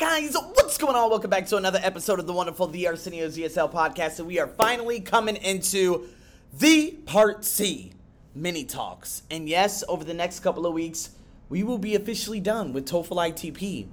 Guys, what's going on? Welcome back to another episode of the wonderful The Arsenio's ESL podcast. And we are finally coming into the Part C mini talks. And yes, over the next couple of weeks, we will be officially done with TOEFL ITP.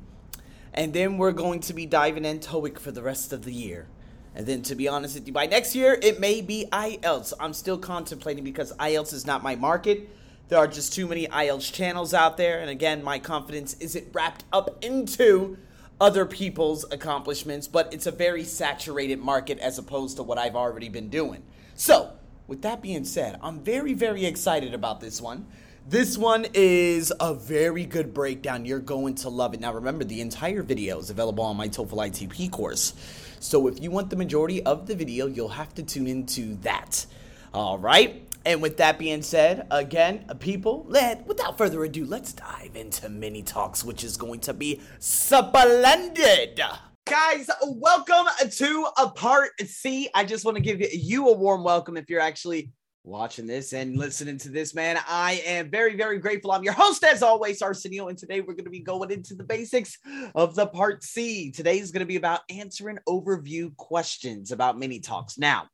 And then we're going to be diving in TOEIC for the rest of the year. And then, to be honest with you, by next year, it may be IELTS. I'm still contemplating because IELTS is not my market. There are just too many IELTS channels out there. And again, my confidence isn't wrapped up into other people's accomplishments, but it's a very saturated market as opposed to what I've already been doing. So, with that being said, I'm very, very excited about this one. This one is a very good breakdown. You're going to love it. Now, remember, the entire video is available on my TOEFL ITP course. So, if you want the majority of the video, you'll have to tune into that. All right. And with that being said, again, uh, people, let without further ado, let's dive into mini talks, which is going to be splendid. Guys, welcome to a part C. I just want to give you a warm welcome if you're actually watching this and listening to this, man. I am very, very grateful. I'm your host, as always, Arsenio, and today we're going to be going into the basics of the part C. Today is going to be about answering overview questions about mini talks. Now,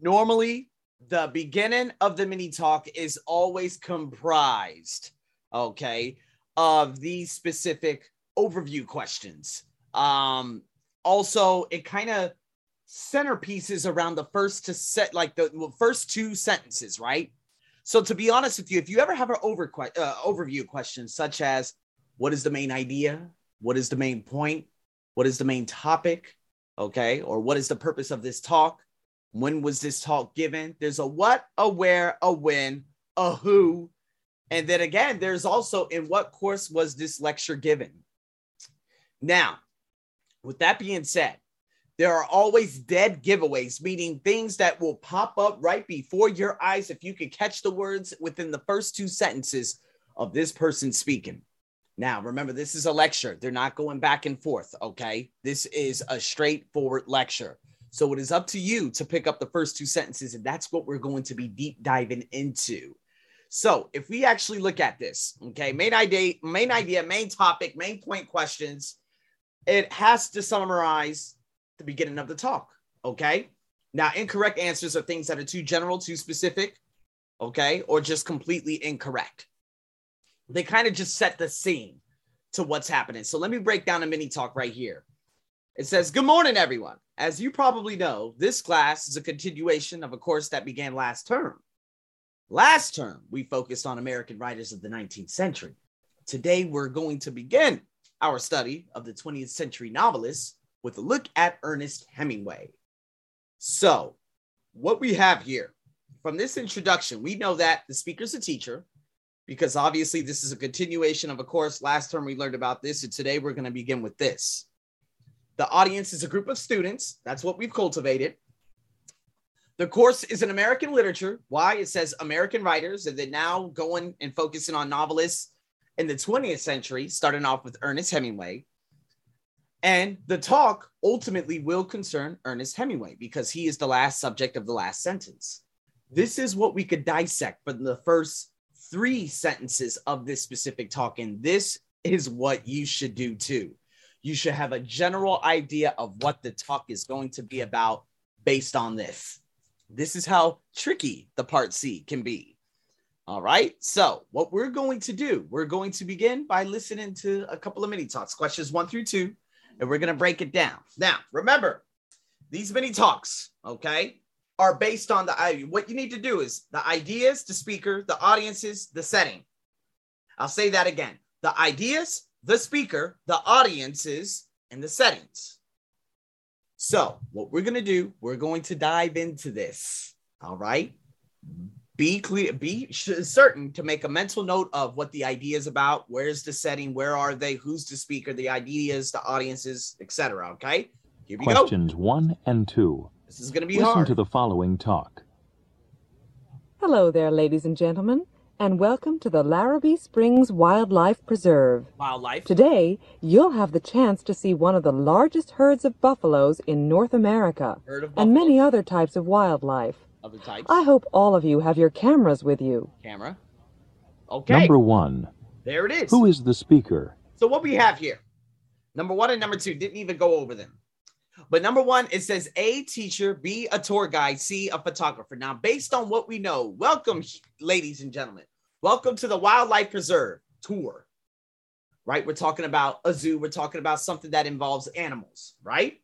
normally the beginning of the mini talk is always comprised, okay, of these specific overview questions. Um, also, it kind of centerpieces around the first to set like the first two sentences, right? So, to be honest with you, if you ever have an over uh, overview question such as what is the main idea, what is the main point, what is the main topic, okay, or what is the purpose of this talk, when was this talk given? There's a what, a where, a when, a who. And then again, there's also in what course was this lecture given? Now, with that being said, there are always dead giveaways, meaning things that will pop up right before your eyes if you can catch the words within the first two sentences of this person speaking. Now, remember, this is a lecture. They're not going back and forth, okay? This is a straightforward lecture. So it is up to you to pick up the first two sentences, and that's what we're going to be deep diving into. So if we actually look at this, okay, main idea, main idea, main topic, main point questions, it has to summarize the beginning of the talk. Okay. Now, incorrect answers are things that are too general, too specific, okay, or just completely incorrect. They kind of just set the scene to what's happening. So let me break down a mini talk right here. It says, Good morning, everyone. As you probably know, this class is a continuation of a course that began last term. Last term, we focused on American writers of the 19th century. Today, we're going to begin our study of the 20th century novelists with a look at Ernest Hemingway. So, what we have here from this introduction, we know that the speaker's a teacher because obviously this is a continuation of a course. Last term, we learned about this, and today we're going to begin with this. The audience is a group of students. That's what we've cultivated. The course is in American literature. Why? It says American writers, and then now going and focusing on novelists in the 20th century, starting off with Ernest Hemingway. And the talk ultimately will concern Ernest Hemingway because he is the last subject of the last sentence. This is what we could dissect from the first three sentences of this specific talk. And this is what you should do too you should have a general idea of what the talk is going to be about based on this. This is how tricky the part C can be. All right. So, what we're going to do, we're going to begin by listening to a couple of mini talks, questions one through two, and we're going to break it down. Now, remember, these mini talks, okay, are based on the what you need to do is the ideas, the speaker, the audiences, the setting. I'll say that again. The ideas, the speaker, the audiences, and the settings. So, what we're going to do, we're going to dive into this. All right. Be clear, be certain to make a mental note of what the idea is about. Where's the setting? Where are they? Who's the speaker? The ideas, the audiences, etc. Okay. Here we go. Questions go. one and two. This is going to be Listen hard. to the following talk. Hello there, ladies and gentlemen and welcome to the Larrabee Springs Wildlife Preserve. Wildlife. Today, you'll have the chance to see one of the largest herds of buffaloes in North America and many other types of wildlife. Other types. I hope all of you have your cameras with you. Camera. Okay. Number one. There it is. Who is the speaker? So what we have here, Number one and number two didn't even go over them. But number one, it says A, teacher, B, a tour guide, C, a photographer. Now, based on what we know, welcome, ladies and gentlemen. Welcome to the Wildlife Preserve tour, right? We're talking about a zoo. We're talking about something that involves animals, right?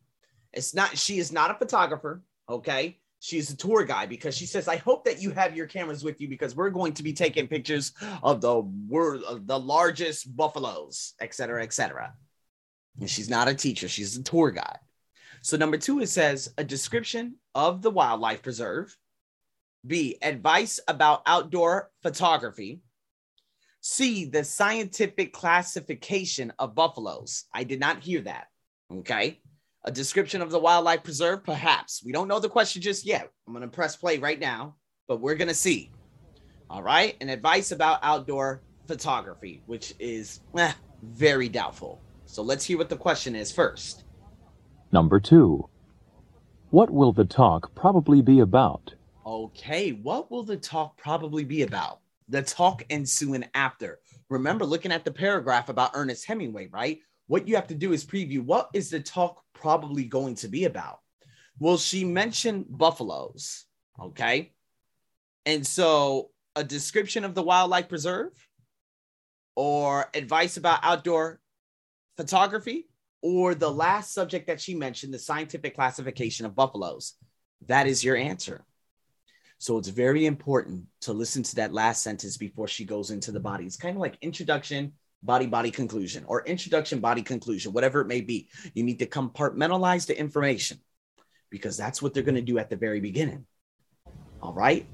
It's not, she is not a photographer, okay? She's a tour guide because she says, I hope that you have your cameras with you because we're going to be taking pictures of the world, of the largest buffaloes, et cetera, et cetera. And she's not a teacher, she's a tour guide. So, number two, it says a description of the wildlife preserve. B, advice about outdoor photography. C, the scientific classification of buffaloes. I did not hear that. Okay. A description of the wildlife preserve, perhaps. We don't know the question just yet. I'm going to press play right now, but we're going to see. All right. And advice about outdoor photography, which is eh, very doubtful. So let's hear what the question is first. Number two. What will the talk probably be about? Okay, what will the talk probably be about? The talk ensuing after. Remember looking at the paragraph about Ernest Hemingway, right? What you have to do is preview what is the talk probably going to be about? Well, she mentioned buffaloes, okay? And so a description of the wildlife preserve or advice about outdoor photography or the last subject that she mentioned, the scientific classification of buffaloes. That is your answer. So it's very important to listen to that last sentence before she goes into the body. It's kind of like introduction, body, body, conclusion, or introduction, body, conclusion, whatever it may be. You need to compartmentalize the information because that's what they're going to do at the very beginning. All right.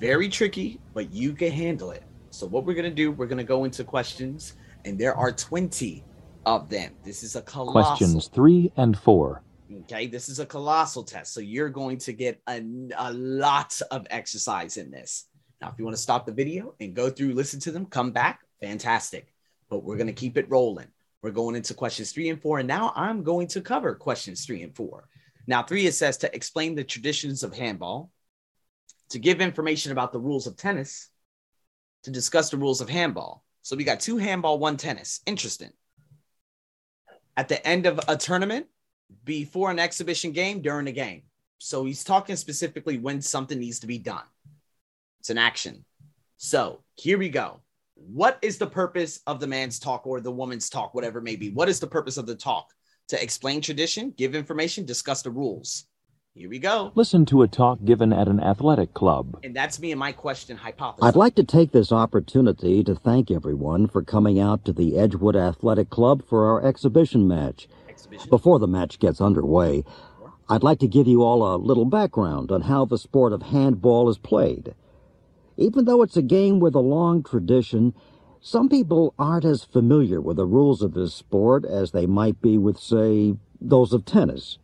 Very tricky, but you can handle it. So, what we're going to do, we're going to go into questions, and there are 20 of them. This is a colossal. Questions three and four. Okay, this is a colossal test. So you're going to get a, a lot of exercise in this. Now, if you want to stop the video and go through, listen to them, come back, fantastic. But we're going to keep it rolling. We're going into questions three and four. And now I'm going to cover questions three and four. Now, three, it says to explain the traditions of handball, to give information about the rules of tennis, to discuss the rules of handball. So we got two handball, one tennis. Interesting at the end of a tournament, before an exhibition game, during a game. So he's talking specifically when something needs to be done. It's an action. So here we go. What is the purpose of the man's talk or the woman's talk, whatever it may be? What is the purpose of the talk? To explain tradition, give information, discuss the rules. Here we go. Listen to a talk given at an athletic club. And that's me and my question hypothesis. I'd like to take this opportunity to thank everyone for coming out to the Edgewood Athletic Club for our exhibition match. Exhibition? Before the match gets underway, I'd like to give you all a little background on how the sport of handball is played. Even though it's a game with a long tradition, some people aren't as familiar with the rules of this sport as they might be with, say, those of tennis.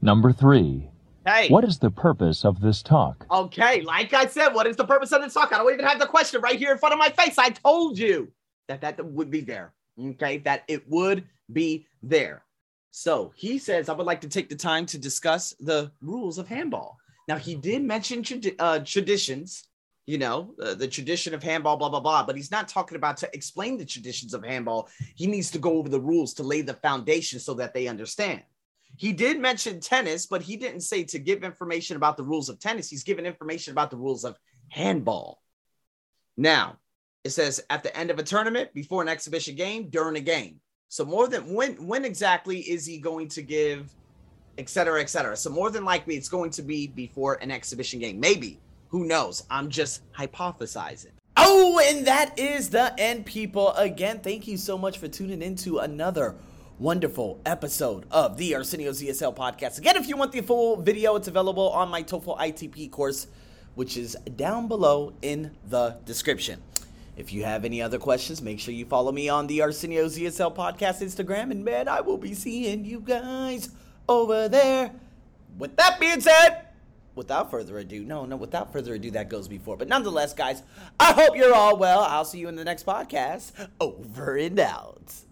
Number three. Hey. What is the purpose of this talk? Okay, like I said, what is the purpose of this talk? I don't even have the question right here in front of my face. I told you that that would be there. Okay, that it would be there. So he says, I would like to take the time to discuss the rules of handball. Now, he did mention uh, traditions, you know, uh, the tradition of handball, blah, blah, blah, but he's not talking about to explain the traditions of handball. He needs to go over the rules to lay the foundation so that they understand. He did mention tennis, but he didn't say to give information about the rules of tennis. He's given information about the rules of handball. Now, it says at the end of a tournament, before an exhibition game, during a game. So more than when when exactly is he going to give, et cetera, et cetera. So more than likely it's going to be before an exhibition game. Maybe. Who knows? I'm just hypothesizing. Oh, and that is the end, people. Again, thank you so much for tuning into another wonderful episode of the Arsenio's ESL podcast. Again, if you want the full video, it's available on my TOEFL ITP course, which is down below in the description. If you have any other questions, make sure you follow me on the Arsenio's ESL podcast Instagram, and man, I will be seeing you guys over there. With that being said, without further ado, no, no, without further ado, that goes before. But nonetheless, guys, I hope you're all well. I'll see you in the next podcast. Over and out.